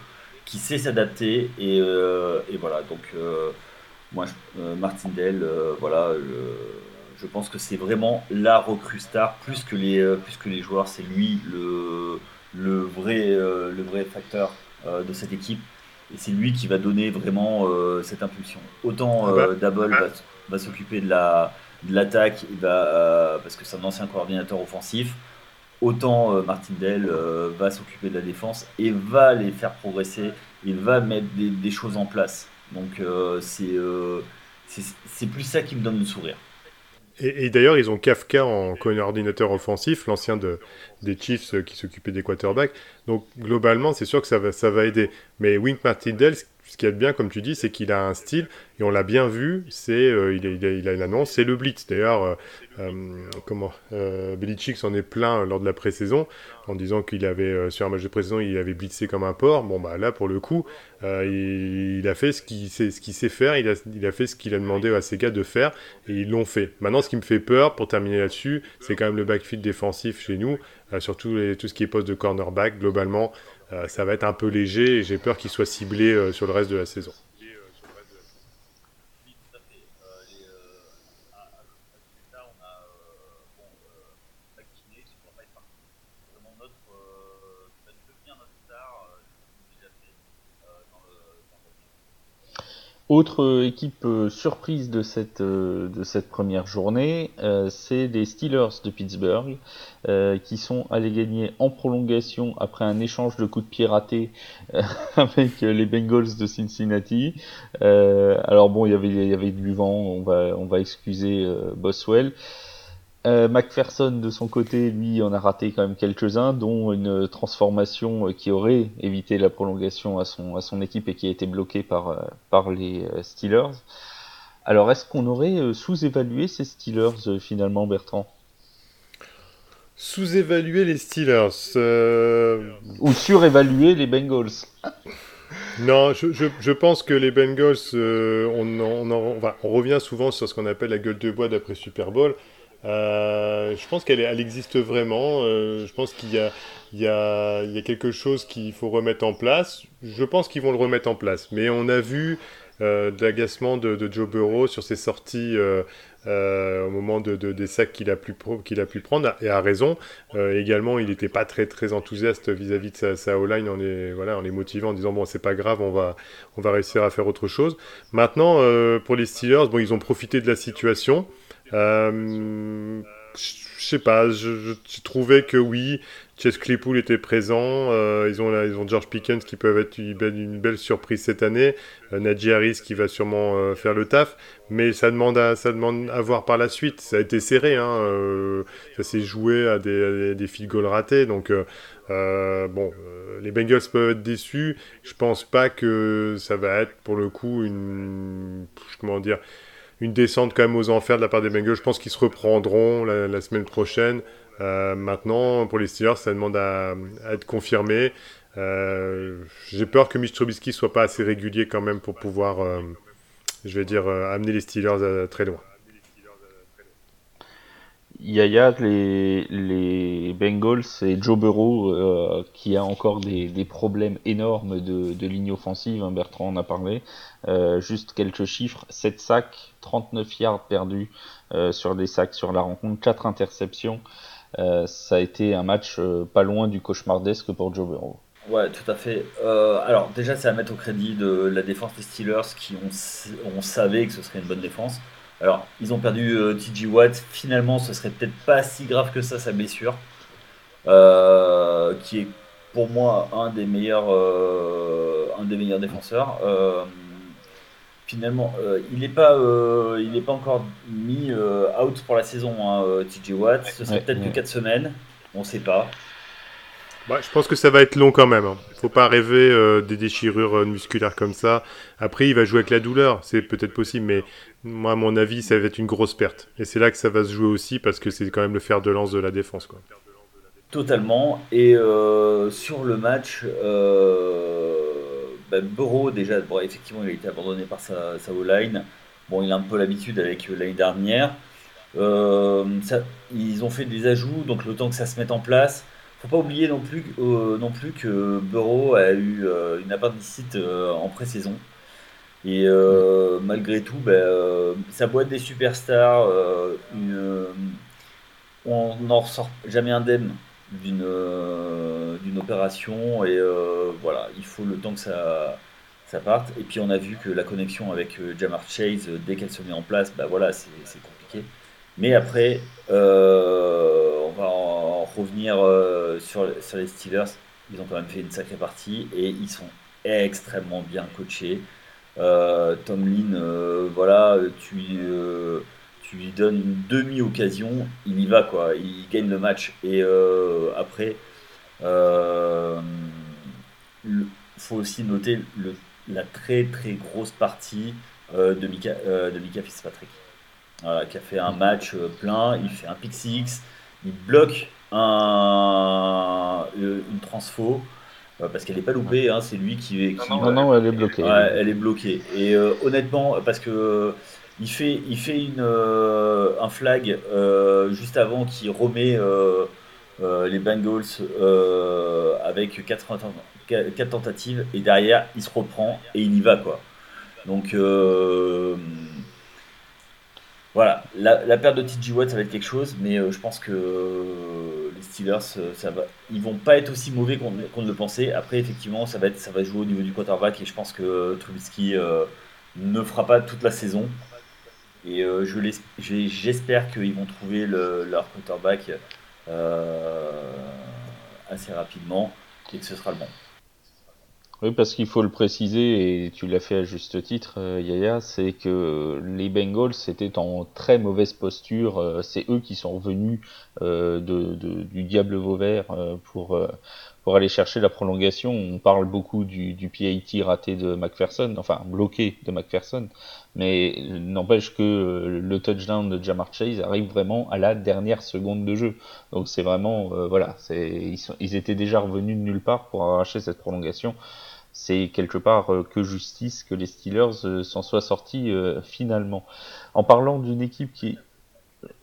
qui sait s'adapter. Et, euh, voilà, donc euh, moi, euh, Martin Dell, voilà, je pense que c'est vraiment la recrue star, plus que les, plus que les joueurs. C'est lui le, vrai, le vrai facteur de cette équipe. Et c'est lui qui va donner vraiment cette impulsion. Autant ah bah. Double va, s'occuper de la de l'attaque, parce que c'est un ancien coordinateur offensif autant euh, Martindale euh, va s'occuper de la défense et va les faire progresser, il va mettre des, choses en place. Donc euh, c'est plus ça qui me donne le sourire. Et, d'ailleurs, ils ont Kafka en coordinateur offensif, l'ancien de, des Chiefs qui s'occupait des quarterbacks. Donc globalement, c'est sûr que ça va, ça va aider. Mais Wink Martindale, ce qui est bien, comme tu dis, c'est qu'il a un style, et on l'a bien vu, c'est euh, il, a, une annonce, c'est le blitz. D'ailleurs, euh, euh, euh, Belichick s'en est plein lors de la pré-saison, en disant qu'il avait, sur un match de pré-saison, il avait blitzé comme un porc. Bon, bah là, pour le coup, il, a fait ce qu'il sait, faire, il a, il a fait ce qu'il a demandé à ses gars de faire, et ils l'ont fait. Maintenant, ce qui me fait peur, pour terminer là-dessus, c'est quand même le backfield défensif chez nous, surtout tout ce qui est poste de cornerback, globalement. Euh, ça va être un peu léger et j'ai peur qu'il soit ciblé euh, sur le reste de la saison. Autre équipe euh, surprise de cette, euh, de cette première journée, euh, c'est les Steelers de Pittsburgh, qui sont allés gagner en prolongation après un échange de coups de pied ratés avec les Bengals de Cincinnati. alors bon, il y avait, il y avait du vent, on va, on va excuser Boswell. Euh, McPherson de son côté, lui, en a raté quand même quelques-uns, dont une transformation euh, qui aurait évité la prolongation à son, à son équipe et qui a été bloquée par, euh, par les Steelers. Alors, est-ce qu'on aurait sous-évalué ces Steelers finalement, Bertrand? Sous-évalué les Steelers Ou surévalué les Bengals? Non, je, je, je, pense que les Bengals, on, on, on, on, revient souvent sur ce qu'on appelle la gueule de bois d'après Super Bowl. Euh, je pense qu'elle elle existe vraiment. Euh, je pense qu'il y a, quelque chose qu'il faut remettre en place. Je pense qu'ils vont le remettre en place. Mais on a vu euh, l'agacement de, Joe Burrow sur ses sorties euh, au moment de, de des sacs qu'il a, pu prendre, et a raison. également, il n'était pas très, enthousiaste vis-à-vis de sa, sa O-line en les, voilà, en motivant, en disant bon, c'est pas grave, on va, réussir à faire autre chose. Maintenant, pour les Steelers, ils ont profité de la situation. Euh, je sais pas, je, trouvais que oui, Chess Claypool était présent. Euh, ils, ont, ils ont George Pickens qui peuvent être une belle, surprise cette année. Euh, Harris qui va sûrement euh, faire le taf. Mais ça demande, à, ça demande à voir par la suite. Ça a été serré. Hein, euh, ça s'est joué à des, à des field goals ratés. Donc, bon, les Bengals peuvent être déçus. Je pense pas que ça va être pour le coup une. Comment dire une descente quand même aux enfers de la part des Bengals. Je pense qu'ils se reprendront la, semaine prochaine. Euh, maintenant, pour les Steelers, ça demande à, être confirmé. Euh, j'ai peur que Mitch Trubisky soit pas assez régulier quand même pour pouvoir, euh, je vais dire, amener les Steelers très loin. Yaya, les, Bengals et Joe Burrow euh, qui a encore des, problèmes énormes de, ligne offensive, hein, Bertrand en a parlé. Euh, juste quelques chiffres, 7 sacs, 39 yards perdus euh, sur des sacs sur la rencontre, 4 interceptions. Ça a été un match pas loin du cauchemardesque pour Joe Burrow. Ouais, tout à fait. alors déjà, c'est à mettre au crédit de la défense des Steelers qui ont, on savait que ce serait une bonne défense. Alors, ils ont perdu euh, TG Watt. Finalement, ce serait peut-être pas si grave que ça, sa blessure. Euh, qui est pour moi un des meilleurs, euh, un des meilleurs défenseurs. finalement, il n'est pas, il pas encore mis out pour la saison, hein, TJ Watt. Ce serait peut-être que 4 semaines. On ne sait pas. Bah, je pense que ça va être long quand même. Hein. Faut pas rêver euh, des déchirures euh, musculaires comme ça. Après, il va jouer avec la douleur, c'est peut-être possible, mais moi, à mon avis, ça va être une grosse perte. Et c'est là que ça va se jouer aussi parce que c'est quand même le fer de lance de la défense. Quoi. Totalement. Et euh, sur le match, bah, Bureau, déjà, bon, effectivement, il a été abandonné par sa, sa line Bon, il a un peu l'habitude avec l'année dernière. Ils ont fait des ajouts, donc le temps que ça se mette en place pas oublier non plus, euh, non plus que Burrow a eu euh, une appendicite euh, en pré-saison. Et malgré tout, ben, sa boîte des superstars, on n'en ressort jamais indemne d'une d'une opération. Et voilà, il faut le temps que ça, ça parte. Et puis on a vu que la connexion avec Jamar Chase, dès qu'elle se met en place, ben voilà, c'est compliqué. Mais après, on va en revenir euh, sur, sur, les Steelers. Ils ont quand même fait une sacrée partie et ils sont extrêmement bien coachés. Euh, Tomlin, euh, voilà, tu, tu lui donnes une demi-occasion, il y va quoi, il gagne le match. Et après, il faut aussi noter le, la très très grosse partie de, Mika, de Mika Fitzpatrick. qui a fait un match plein, il fait un pick six, il bloque un, euh, une transfo euh, parce qu'elle n'est pas loupée, hein, c'est lui qui, est. non, non, elle est bloquée. elle est bloquée. Et euh, honnêtement, parce que il fait, il fait une, un flag juste avant qu'il remet les Bengals avec 4, 4, tentatives et derrière il se reprend et il y va quoi. Donc voilà, la, perte de TJ Watt, ça va être quelque chose, mais euh, je pense que euh, les Steelers, euh, ça ils vont pas être aussi mauvais qu'on ne le pensait. Après, effectivement, ça va, être, ça va jouer au niveau du quarterback et je pense que Trubisky ne fera pas toute la saison. Et j'espère qu'ils vont trouver leur quarterback assez rapidement et que ce sera le bon. Oui, parce qu'il faut le préciser, et tu l'as fait à juste titre, euh, Yaya, c'est que les Bengals étaient en très mauvaise posture. Euh, c'est eux qui sont revenus euh, du diable Vauvert pour, pour aller chercher la prolongation. On parle beaucoup du, du PIT raté de McPherson, enfin bloqué de McPherson, mais n'empêche que le touchdown de Jamar Chase arrive vraiment à la dernière seconde de jeu. Donc c'est vraiment, voilà, ils, ils étaient déjà revenus de nulle part pour arracher cette prolongation c'est quelque part euh, que justice que les Steelers euh, s'en soient sortis euh, finalement. En parlant d'une équipe qui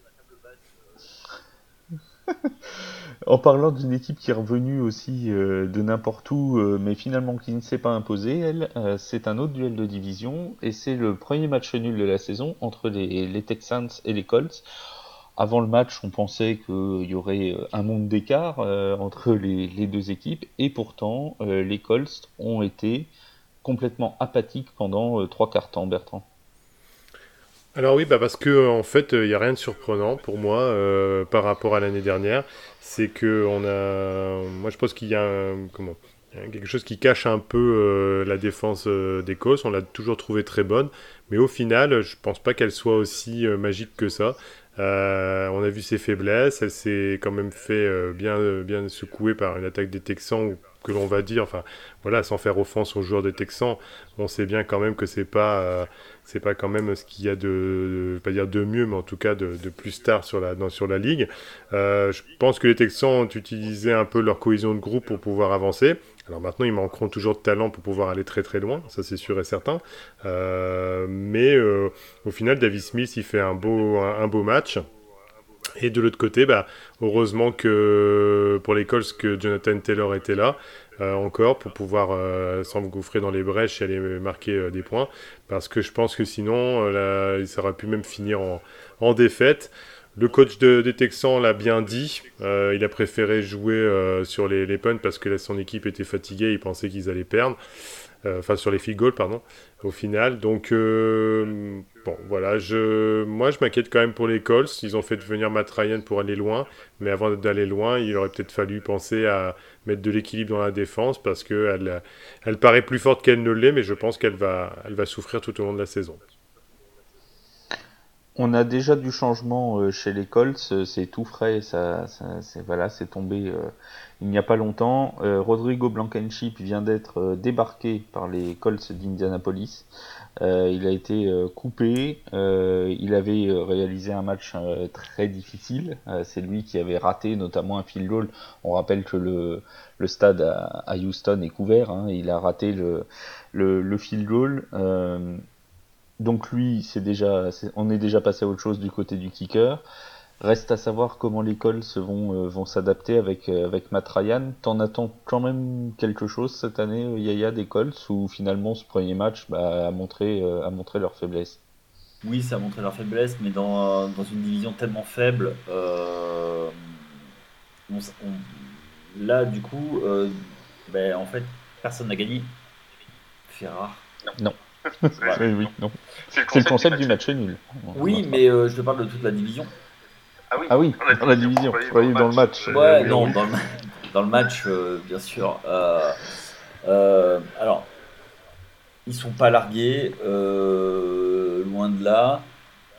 en parlant d'une équipe qui est revenue aussi de n'importe où, mais finalement qui ne s'est pas imposée, elle, c'est un autre duel de division et c'est le premier match nul de la saison entre les, les Texans et les Colts. Avant le match, on pensait qu'il y aurait euh, un monde d'écart euh, entre les, deux équipes, et pourtant, euh, les Colts ont été complètement apathiques pendant trois quarts temps, Bertrand. Alors oui, bah parce que en fait, il n'y a rien de surprenant pour moi par rapport à l'année dernière. C'est que on a, moi je pense qu'il y a comment quelque chose qui cache un peu la défense d'Écosse. On l'a toujours trouvé très bonne, mais au final, je pense pas qu'elle soit aussi magique que ça. Euh, on a vu ses faiblesses. Elle s'est quand même fait euh, bien, bien secouer par une attaque des Texans que l'on va dire, enfin voilà, sans faire offense aux joueurs des Texans, on sait bien quand même que c'est pas, euh, c'est pas quand même ce qu'il y a de, pas dire de mieux, mais en tout cas de, plus tard sur la, sur la ligue. je pense que les Texans ont utilisé un peu leur cohésion de groupe pour pouvoir avancer. Alors maintenant, ils manqueront toujours de talent pour pouvoir aller très très loin, ça c'est sûr et certain. Euh, mais euh, au final, David Smith, il fait un beau, un, beau match. Et de l'autre côté, bah, heureusement que pour les Colts, que Jonathan Taylor était là euh, encore pour pouvoir s'engouffrer dans les brèches et aller marquer des points. Parce que je pense que sinon, là, ça aurait pu même finir en, défaite. Le coach de, des Texans l'a bien dit. Euh, il a préféré jouer euh, sur les, punts parce que son équipe était fatiguée. Il pensait qu'ils allaient perdre. Euh, enfin, sur les field goals, pardon, au final. Donc, bon, voilà. Moi, je m'inquiète quand même pour les Colts. Ils ont fait venir Matt Ryan pour aller loin. Mais avant d'aller loin, il aurait peut-être fallu penser à mettre de l'équilibre dans la défense parce qu'elle elle paraît plus forte qu'elle ne l'est. Mais je pense qu'elle va, elle va souffrir tout au long de la saison. On a déjà du changement euh, chez les Colts, euh, c'est tout frais, ça, c'est c'est tombé euh, il n'y a pas longtemps. Rodrigo Blankenship vient d'être débarqué par les Colts d'Indianapolis. Il a été coupé, il avait réalisé un match très difficile. c'est lui qui avait raté notamment un field goal. On rappelle que le, le stade à, Houston est couvert. Hein. il a raté le, le, le field goal. Donc lui, c'est déjà, on est déjà passé à autre chose du côté du kicker. Reste à savoir comment les Colts vont, euh, vont s'adapter avec, euh, avec Matt Ryan. T'en attends quand même quelque chose cette année, euh, Yaya, des Colts, ou finalement ce premier match bah, a, montré, a montré leur faiblesse? Oui, ça a montré leur faiblesse, mais dans, dans une division tellement faible, là, du coup, ben, en fait, personne n'a gagné. C'est rare. non. oui, non. C'est le concept, du match nul. Oui, mais euh, je te parle de toute la division. Ah oui, ah oui dans la division. Oui, dans le match. Ouais, non, dans le, dans le match, euh, bien sûr. Euh, alors, ils sont pas largués, loin de là.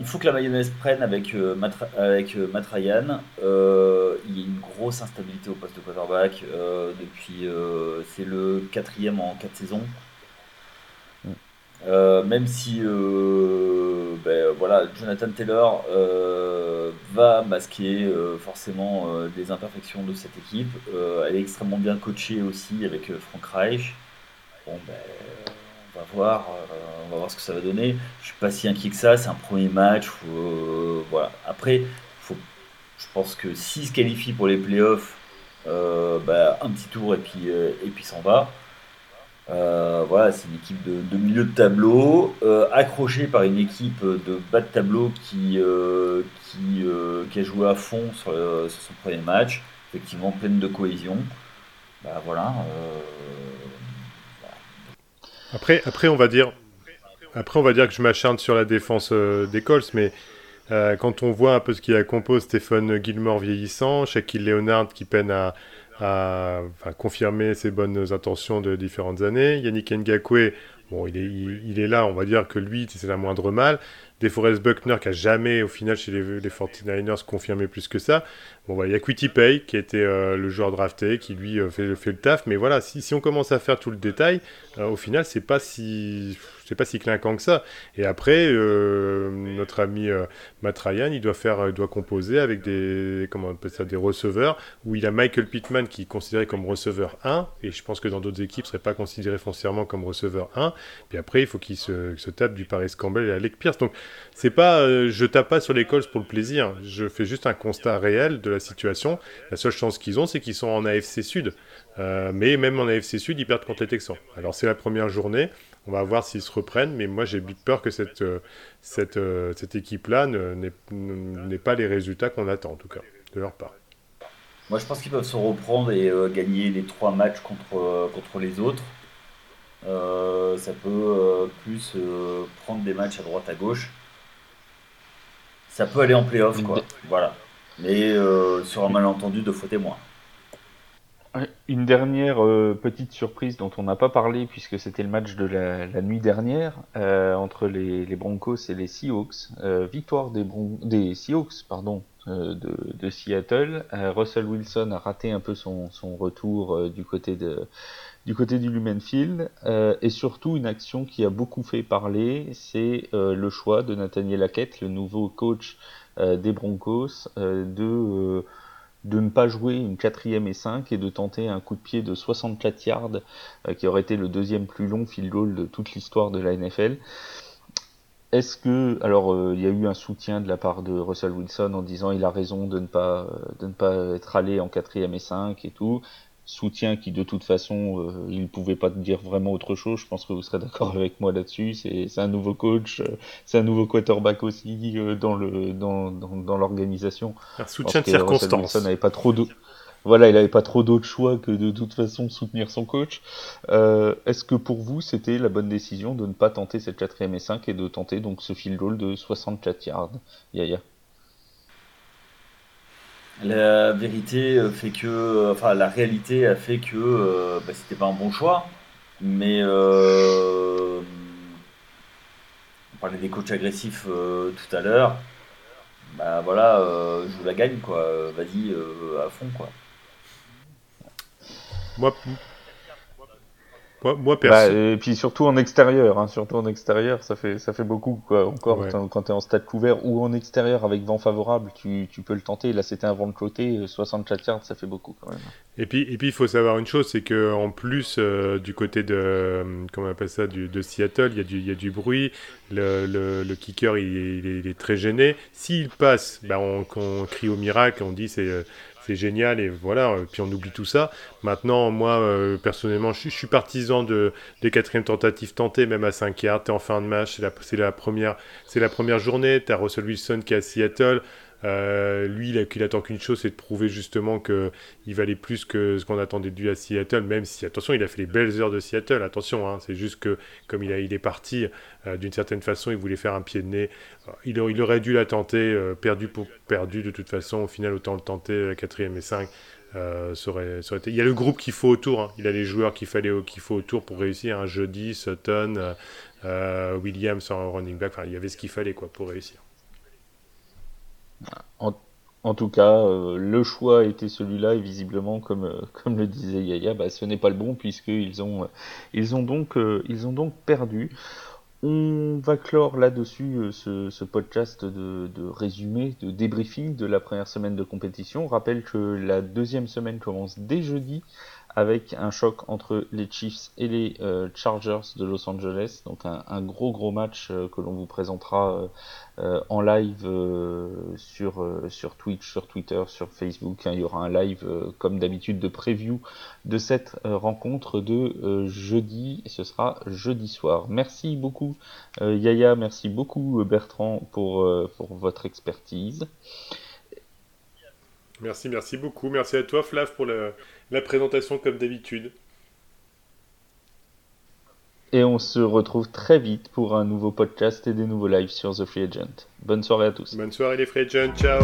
Il faut que la mayonnaise prenne avec, Matt, avec Matt Ryan. il y a une grosse instabilité au poste de quarterback depuis. c'est le quatrième en quatre saisons. Euh, même si euh, ben, voilà, Jonathan Taylor euh, va masquer forcément des imperfections de cette équipe. elle est extrêmement bien coachée aussi avec Frank Reich. Bon, ben, on va voir, on va voir ce que ça va donner. Je suis pas si inquiet que ça. C'est un premier match. voilà. Après, je pense que s'il se qualifie pour les playoffs, ben, un petit tour et puis et puis s'en va. Euh, voilà, c'est une équipe de, milieu de tableau, euh, accrochée par une équipe de bas de tableau qui, euh, qui, qui, a joué à fond sur, son premier match, effectivement pleine de cohésion. Bah, voilà, Après, après, on va dire, après, on va dire que je m'acharne sur la défense des Colts, mais quand on voit un peu ce qui a composé Stephen Gilmore vieillissant, Shaquille Leonard qui peine à a confirmé ses bonnes intentions de différentes années. Yannick Ngakwe, bon, il est, là, on va dire que lui, c'est la moindre mal. DeForest Buckner, qui a jamais, au final, chez les, les 49ers, confirmé plus que ça. Bon, bah, il y a Quitty Pay, qui était euh, le joueur drafté, qui lui euh, fait, le taf. Mais voilà, si, si, on commence à faire tout le détail, euh, au final, c'est pas si c'est pas si clinquant que ça. Et après, euh, notre ami euh, Matt Ryan, il doit faire, doit composer avec des, comment ça, des receveurs, où il a Michael Pittman qui est considéré comme receveur 1, et je pense que dans d'autres équipes, ne serait pas considéré foncièrement comme receveur 1. Puis après, il faut qu'il se, tape du Paris Campbell et Alec Pierce. Donc, c'est pas, euh, je tape pas sur les Colts pour le plaisir. Je fais juste un constat réel de la situation. La seule chance qu'ils ont, c'est qu'ils sont en AFC Sud. mais même en AFC Sud, ils perdent contre les Texans. Alors, c'est la première journée. On va voir s'ils se reprennent, mais moi j'ai peur que cette, euh, cette, euh, cette équipe-là n'ait pas les résultats qu'on attend, en tout cas, de leur part. Moi je pense qu'ils peuvent se reprendre et euh, gagner les trois matchs contre, contre les autres. ça peut plus prendre des matchs à droite à gauche. Ça peut aller en playoff, quoi. Voilà. Mais sur un malentendu de faux témoins. Une dernière euh, petite surprise dont on n'a pas parlé puisque c'était le match de la, nuit dernière euh, entre les, Broncos et les Seahawks. Euh, victoire des, des Seahawks pardon, de, Seattle. Russell Wilson a raté un peu son, retour du, côté de, du côté du Lumen Field. et surtout une action qui a beaucoup fait parler, c'est le choix de Nathaniel Hackett, le nouveau coach des Broncos, de de ne pas jouer une quatrième et 5 et de tenter un coup de pied de 64 yards euh, qui aurait été le deuxième plus long field goal de toute l'histoire de la NFL. Est-ce que alors euh, il y a eu un soutien de la part de Russell Wilson en disant il a raison de ne pas euh, être allé en quatrième et 5 et tout soutien qui de toute façon euh, il ne pouvait pas dire vraiment autre chose. Je pense que vous serez d'accord avec moi là-dessus. C'est un nouveau coach, euh, c'est un nouveau quarterback aussi euh, dans le dans, dans, l'organisation. Un soutien de circonstance. n'avait pas trop de voilà, il n'avait pas trop d'autres choix que de toute façon soutenir son coach. Est-ce que pour vous c'était la bonne décision de ne pas tenter cette quatrième et 5 et de tenter donc ce field goal de 64 yards, Yaya? La vérité fait que, enfin, la réalité a fait que euh, bah, c'était pas un bon choix, mais euh, on parlait des coachs agressifs euh, tout à l'heure. Bah voilà, je vous la gagne quoi. Vas-y à fond quoi. Moi, moi, bah, et puis surtout en extérieur, hein, surtout en extérieur, ça fait ça fait beaucoup quoi. Encore quand tu es en stade couvert ou en extérieur avec vent favorable, tu, tu peux le tenter. Là, c'était un vent de côté, 64 yards, ça fait beaucoup quand même. Et puis et puis il faut savoir une chose, c'est que en plus euh, du côté de euh, comment on appelle ça, du, de Seattle, il y a du il y a du bruit. Le, le, kicker il, est, très gêné. S'il passe, bah, on, on, crie au miracle, on dit c'est euh, c'est génial et voilà, puis on oublie tout ça. Maintenant, moi, euh, personnellement, je, suis partisan de, des quatrièmes tentatives tentées, même à 5 yards, t'es en fin de match, c'est la, la, première, la première journée, t'as Russell Wilson qui est à Seattle, euh, lui, il, attend qu'une chose, c'est de prouver justement qu'il valait plus que ce qu'on attendait de lui à Seattle, même si, attention, il a fait les belles heures de Seattle, attention, hein, c'est juste que comme il, est parti, euh, d'une certaine façon, il voulait faire un pied de nez. Euh, il, aurait dû la tenter, perdu pour perdu de toute façon, au final, autant le tenter, la quatrième et 5. ça aurait, été... Il y a le groupe qu'il faut autour, hein. il a les joueurs qu'il fallait qu'il faut autour pour réussir. Un hein. jeudi, Sutton, Williams en running back, enfin, il y avait ce qu'il fallait pour réussir. En, tout cas, euh, le choix était celui-là et visiblement, comme, euh, le disait Yaya, bah, ce n'est pas le bon puisqu'ils ont, euh, ils ont, donc, ils ont donc perdu. On va clore là-dessus ce, podcast de, de, résumé, de débriefing de la première semaine de compétition. On rappelle que la deuxième semaine commence dès jeudi avec un choc entre les Chiefs et les euh, Chargers de Los Angeles. Donc un, gros gros match euh, que l'on vous présentera euh, en live sur, sur Twitch, sur Twitter, sur Facebook. Hein. il y aura un live comme d'habitude de preview de cette rencontre de jeudi. Et ce sera jeudi soir. Merci beaucoup Yaya, merci beaucoup Bertrand pour, pour votre expertise. Merci, merci beaucoup. Merci à toi Flav pour la présentation comme d'habitude. Et on se retrouve très vite pour un nouveau podcast et des nouveaux lives sur The Free Agent. Bonne soirée à tous. Bonne soirée les Free Agents, ciao